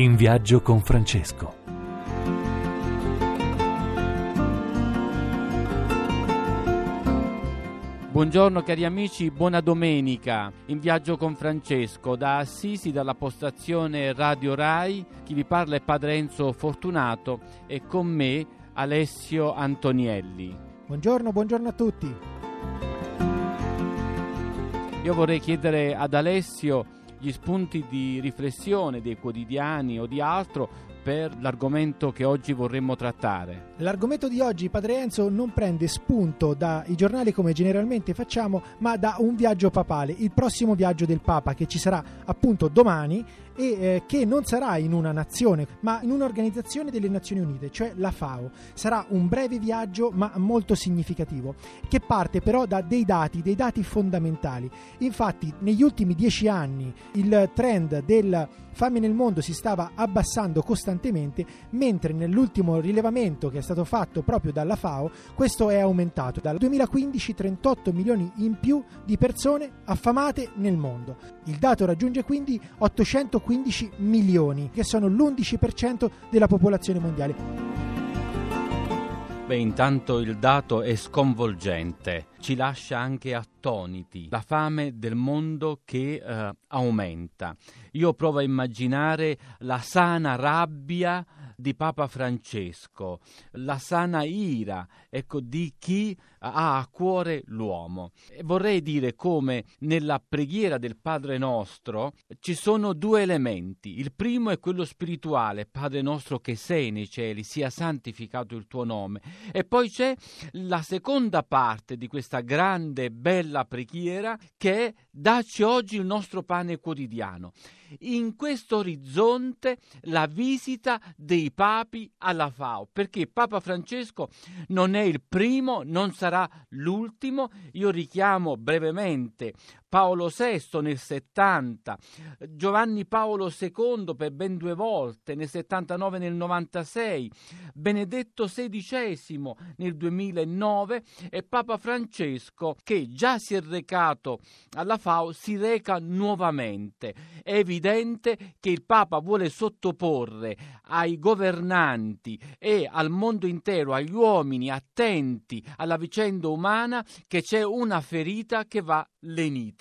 In viaggio con Francesco. Buongiorno cari amici, buona domenica. In viaggio con Francesco da Assisi, dalla postazione Radio Rai. Chi vi parla è Padre Enzo Fortunato e con me Alessio Antonielli. Buongiorno, buongiorno a tutti. Io vorrei chiedere ad Alessio gli spunti di riflessione dei quotidiani o di altro per l'argomento che oggi vorremmo trattare. L'argomento di oggi, Padre Enzo, non prende spunto dai giornali come generalmente facciamo, ma da un viaggio papale, il prossimo viaggio del Papa che ci sarà appunto domani e eh, che non sarà in una nazione, ma in un'organizzazione delle Nazioni Unite, cioè la FAO. Sarà un breve viaggio, ma molto significativo, che parte però da dei dati, dei dati fondamentali. Infatti, negli ultimi dieci anni il trend del fame nel mondo si stava abbassando costantemente, mentre nell'ultimo rilevamento che è stato fatto proprio dalla FAO, questo è aumentato. Dal 2015 38 milioni in più di persone affamate nel mondo. Il dato raggiunge quindi 815 milioni, che sono l'11% della popolazione mondiale. Beh, intanto il dato è sconvolgente, ci lascia anche attoniti. La fame del mondo che eh, aumenta. Io provo a immaginare la sana rabbia di Papa Francesco, la sana ira ecco, di chi ha a cuore l'uomo. E vorrei dire come nella preghiera del Padre nostro ci sono due elementi. Il primo è quello spirituale, Padre nostro che sei nei cieli, sia santificato il tuo nome. E poi c'è la seconda parte di questa grande e bella preghiera che è dacci oggi il nostro pane quotidiano in questo orizzonte la visita dei papi alla FAO, perché Papa Francesco non è il primo, non sarà l'ultimo. Io richiamo brevemente Paolo VI nel 70, Giovanni Paolo II per ben due volte, nel 79 e nel 96, Benedetto XVI nel 2009 e Papa Francesco che già si è recato alla FAO si reca nuovamente. È evidente che il Papa vuole sottoporre ai governanti e al mondo intero, agli uomini attenti alla vicenda umana, che c'è una ferita che va lenita.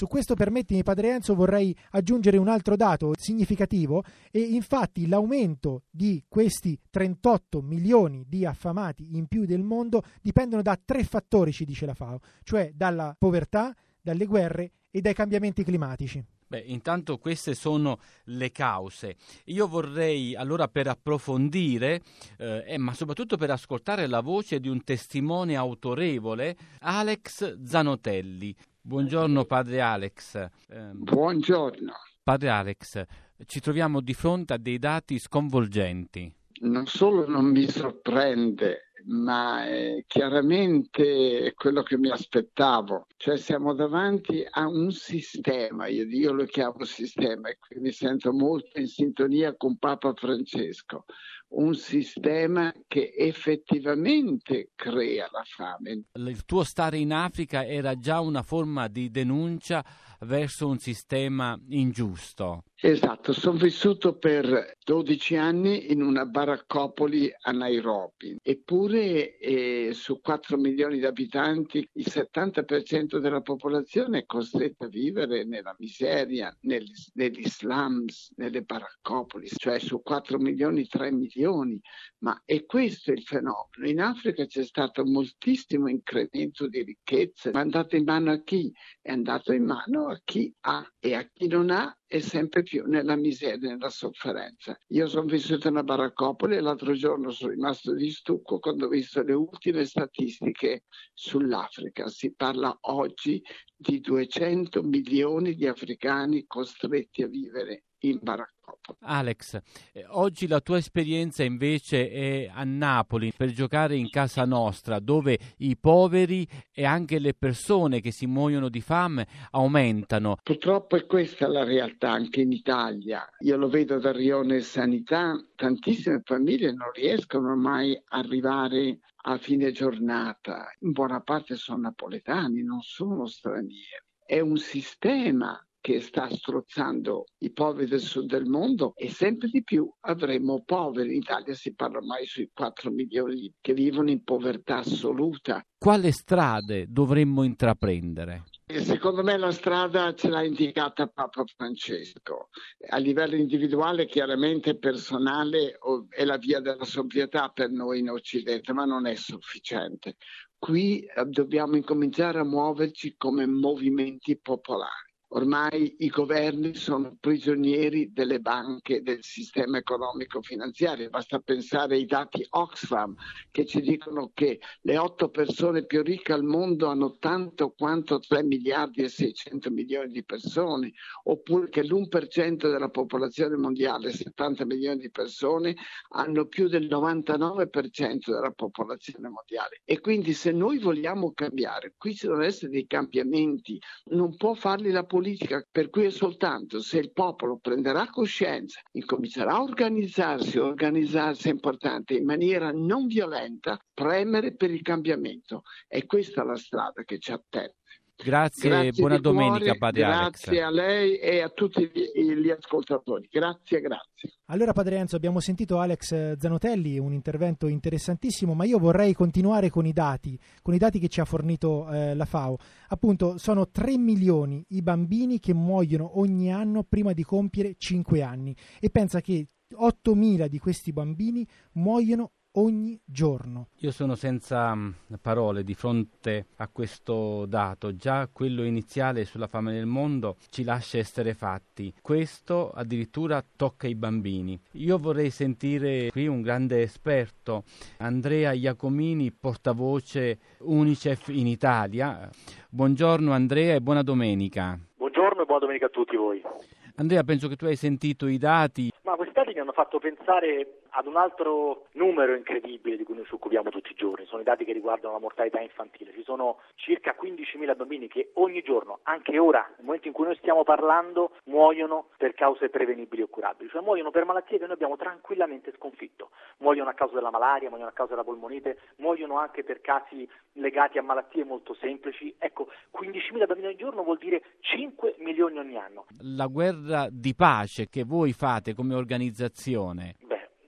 Su questo permettimi, Padre Enzo, vorrei aggiungere un altro dato significativo e infatti l'aumento di questi 38 milioni di affamati in più del mondo dipendono da tre fattori, ci dice la FAO, cioè dalla povertà, dalle guerre e dai cambiamenti climatici. Beh, intanto queste sono le cause. Io vorrei allora per approfondire, eh, ma soprattutto per ascoltare la voce di un testimone autorevole, Alex Zanotelli. Buongiorno padre Alex. Eh, Buongiorno. Padre Alex, ci troviamo di fronte a dei dati sconvolgenti. Non solo non mi sorprende, ma è chiaramente quello che mi aspettavo. Cioè siamo davanti a un sistema, io, io lo chiamo sistema e qui mi sento molto in sintonia con Papa Francesco, un sistema che effettivamente crea la fame. Il tuo stare in Africa era già una forma di denuncia verso un sistema ingiusto. Esatto, sono vissuto per 12 anni in una baraccopoli a Nairobi, eppure eh, su 4 milioni di abitanti il 70% della popolazione è costretta a vivere nella miseria, negli, negli slums, nelle baraccopoli, cioè su 4 milioni 3 milioni, ma è questo il fenomeno. In Africa c'è stato moltissimo incremento di ricchezze, ma è andato in mano a chi? È andato in mano a chi ha e a chi non ha è sempre più nella miseria, nella sofferenza. Io sono vissuto in una baraccopoli e l'altro giorno sono rimasto di stucco quando ho visto le ultime statistiche sull'Africa. Si parla oggi di 200 milioni di africani costretti a vivere in baraccopoli. Alex, eh, oggi la tua esperienza invece è a Napoli per giocare in casa nostra, dove i poveri e anche le persone che si muoiono di fame aumentano. Purtroppo è questa la realtà anche in Italia. Io lo vedo da Rione Sanità, tantissime famiglie non riescono mai ad arrivare a fine giornata. In buona parte sono napoletani, non sono stranieri. È un sistema che sta strozzando i poveri del sud del mondo e sempre di più avremo poveri. In Italia si parla ormai sui 4 milioni che vivono in povertà assoluta. Quale strade dovremmo intraprendere? Secondo me la strada ce l'ha indicata Papa Francesco. A livello individuale, chiaramente personale, è la via della sobrietà per noi in Occidente, ma non è sufficiente. Qui eh, dobbiamo incominciare a muoverci come movimenti popolari. Ormai i governi sono prigionieri delle banche, del sistema economico finanziario. Basta pensare ai dati Oxfam che ci dicono che le otto persone più ricche al mondo hanno tanto quanto 3 miliardi e 600 milioni di persone, oppure che l'1% della popolazione mondiale, 70 milioni di persone, hanno più del 99% della popolazione mondiale. E quindi se noi vogliamo cambiare, qui ci devono essere dei cambiamenti, non può farli la politica politica, per cui è soltanto se il popolo prenderà coscienza, incomincerà a organizzarsi, organizzarsi è importante, in maniera non violenta, premere per il cambiamento. E questa è la strada che ci attende. Grazie, grazie buona domenica cuore, Padre Alex. Grazie a lei e a tutti gli, gli, ascoltatori. Grazie, grazie. Allora Padre Enzo, abbiamo sentito Alex Zanotelli, un intervento interessantissimo, ma io vorrei continuare con i dati, con i dati che ci ha fornito eh, la FAO. Appunto, sono 3 milioni i bambini che muoiono ogni anno prima di compiere 5 anni e pensa che 8 mila di questi bambini muoiono ogni giorno. Io sono senza mm, parole di fronte a questo dato, già quello iniziale sulla fame nel mondo ci lascia essere fatti, questo addirittura tocca i bambini. Io vorrei sentire qui un grande esperto, Andrea Iacomini, portavoce Unicef in Italia. Buongiorno Andrea e buona domenica. Buongiorno e buona domenica a tutti voi. Andrea, penso che tu hai sentito i dati. Ma dati mi hanno fatto pensare ad un altro numero incredibile di cui noi ci occupiamo tutti i giorni, sono i dati che riguardano la mortalità infantile. Ci sono circa 15.000 bambini che ogni giorno, anche ora, nel momento in cui noi stiamo parlando, muoiono per cause prevenibili o curabili, cioè muoiono per malattie che noi abbiamo tranquillamente sconfitto. Muoiono a causa della malaria, muoiono a causa della polmonite, muoiono anche per casi legati a malattie molto semplici. Ecco, 15.000 bambini ogni giorno vuol dire 5 milioni ogni anno. La guerra di pace che voi fate come organizzazione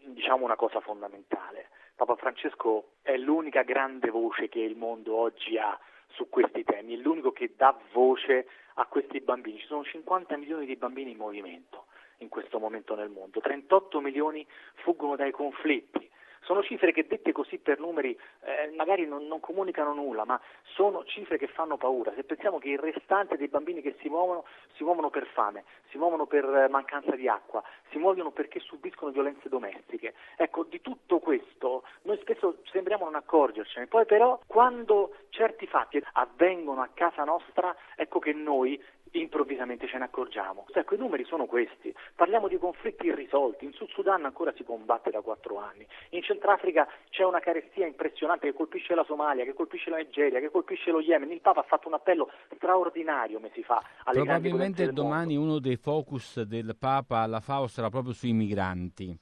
diciamo una cosa fondamentale. Papa Francesco è l'unica grande voce che il mondo oggi ha su questi temi, è l'unico che dà voce a questi bambini. Ci sono 50 milioni di bambini in movimento in questo momento nel mondo, 38 milioni fuggono dai conflitti, sono cifre che dette così per numeri eh, magari non, non, comunicano nulla, ma sono cifre che fanno paura. Se pensiamo che il restante dei bambini che si muovono si muovono per fame, si muovono per eh, mancanza di acqua, si muovono perché subiscono violenze domestiche. Ecco, di tutto questo noi spesso sembriamo non accorgercene, poi però quando certi fatti avvengono a casa nostra, ecco che noi improvvisamente ce ne accorgiamo. Ecco, i numeri sono questi. Parliamo di conflitti irrisolti. In Sud Sudan ancora si combatte da quattro anni. In Centrafrica c'è una carestia impressionante che colpisce la Somalia, che colpisce la Nigeria, che colpisce lo Yemen. Il Papa ha fatto un appello straordinario mesi fa alle Probabilmente domani uno dei focus del Papa alla FAO sarà proprio sui migranti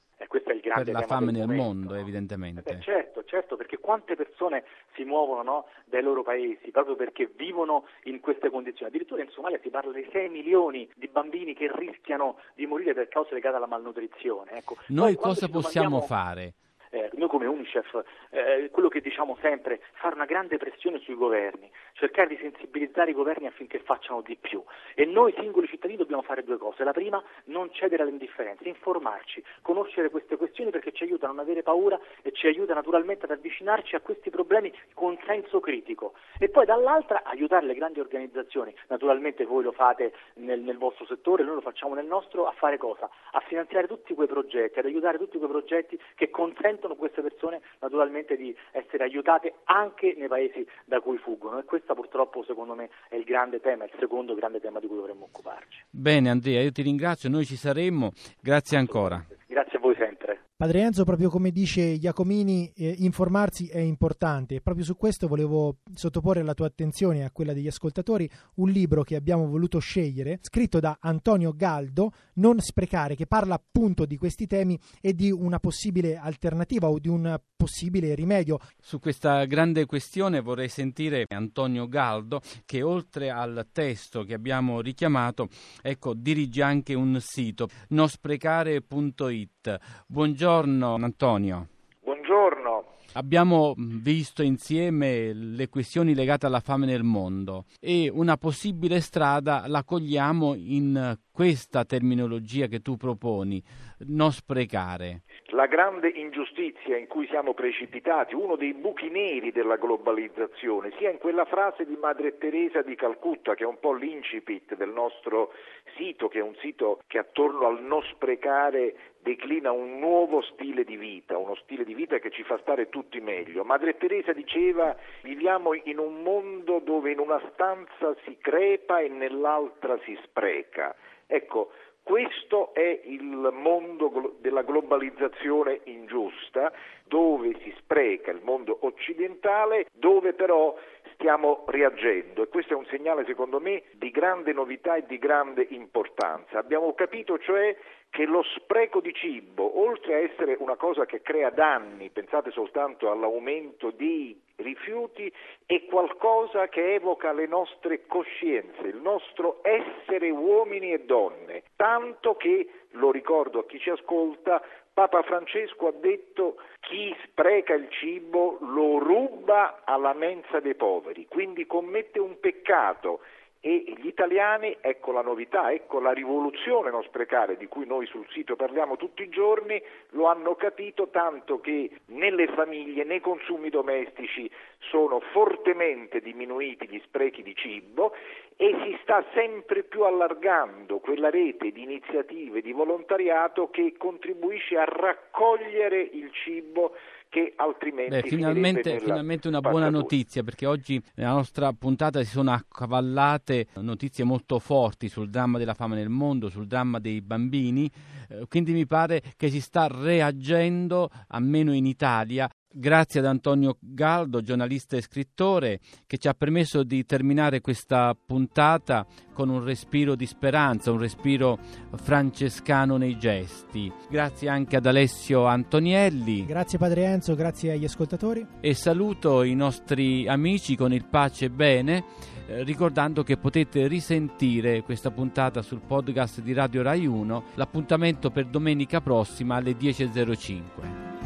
per la fame nel momento, mondo, evidentemente. Eh certo, certo, perché quante persone si muovono no, dai loro paesi proprio perché vivono in queste condizioni. Addirittura in Somalia si parla di 6 milioni di bambini che rischiano di morire per cause legate alla malnutrizione. Ecco. Noi cosa possiamo domandiamo... fare? Eh, noi come Unicef, eh, quello che diciamo sempre, fare una grande pressione sui governi, cercare di sensibilizzare i governi affinché facciano di più. E noi singoli cittadini dobbiamo fare due cose. La prima, non cedere all'indifferenza, informarci, conoscere queste questioni perché ci aiutano a non avere paura e ci aiuta naturalmente ad avvicinarci a questi problemi con senso critico. E poi dall'altra aiutare le grandi organizzazioni, naturalmente voi lo fate nel, nel vostro settore, noi lo facciamo nel nostro, a fare cosa? A finanziare tutti quei progetti, ad aiutare tutti quei progetti che consentono consentono queste persone naturalmente di essere aiutate anche nei paesi da cui fuggono e questo purtroppo secondo me è il grande tema, il secondo grande tema di cui dovremmo occuparci. Bene Andrea, io ti ringrazio, noi ci saremmo, grazie ancora. Grazie a voi sempre. Padre Enzo, proprio come dice Iacomini, eh, informarsi è importante proprio su questo volevo sottoporre alla tua attenzione e a quella degli ascoltatori un libro che abbiamo voluto scegliere, scritto da Antonio Galdo, Non sprecare, che parla appunto di questi temi e di una possibile alternativa o di un possibile rimedio. Su questa grande questione vorrei sentire Antonio Galdo che oltre al testo che abbiamo richiamato, ecco, dirige anche un sito, nosprecare.it. Buongiorno Antonio. Buongiorno. Abbiamo visto insieme le questioni legate alla fame nel mondo e una possibile strada la cogliamo in questa terminologia che tu proponi, non sprecare. La grande ingiustizia in cui siamo precipitati, uno dei buchi neri della globalizzazione, sia in quella frase di Madre Teresa di Calcutta, che è un po' l'incipit del nostro sito, che è un sito che attorno al non sprecare declina un nuovo stile di vita, uno stile di vita che ci fa stare tutti meglio. Madre Teresa diceva viviamo in un mondo dove in una stanza si crepa e nell'altra si spreca. Ecco, questo è il mondo della globalizzazione ingiusta, dove si spreca il mondo occidentale, dove però stiamo reagendo e questo è un segnale secondo me di grande novità e di grande importanza. Abbiamo capito cioè che lo spreco di cibo, oltre a essere una cosa che crea danni, pensate soltanto all'aumento dei rifiuti, è qualcosa che evoca le nostre coscienze, il nostro essere uomini e donne, tanto che, lo ricordo a chi ci ascolta, Papa Francesco ha detto chi spreca il cibo lo ruba alla mensa dei poveri, quindi commette un peccato e gli italiani, ecco la novità, ecco la rivoluzione non sprecare di cui noi sul sito parliamo tutti i giorni, lo hanno capito tanto che nelle famiglie, nei consumi domestici sono fortemente diminuiti gli sprechi di cibo e si sta sempre più allargando quella rete di iniziative di volontariato che contribuisce a raccogliere il cibo che altrimenti Beh, finalmente, finalmente una buona notizia perché oggi nella nostra puntata si sono accavallate notizie molto forti sul dramma della fame nel mondo, sul dramma dei bambini, eh, quindi mi pare che si sta reagendo, almeno in Italia, Grazie ad Antonio Galdo, giornalista e scrittore, che ci ha permesso di terminare questa puntata con un respiro di speranza, un respiro francescano nei gesti. Grazie anche ad Alessio Antonielli. Grazie Padre Enzo, grazie agli ascoltatori. E saluto i nostri amici con il pace e bene, eh, ricordando che potete risentire questa puntata sul podcast di Radio Rai 1. L'appuntamento per domenica prossima alle 10.05.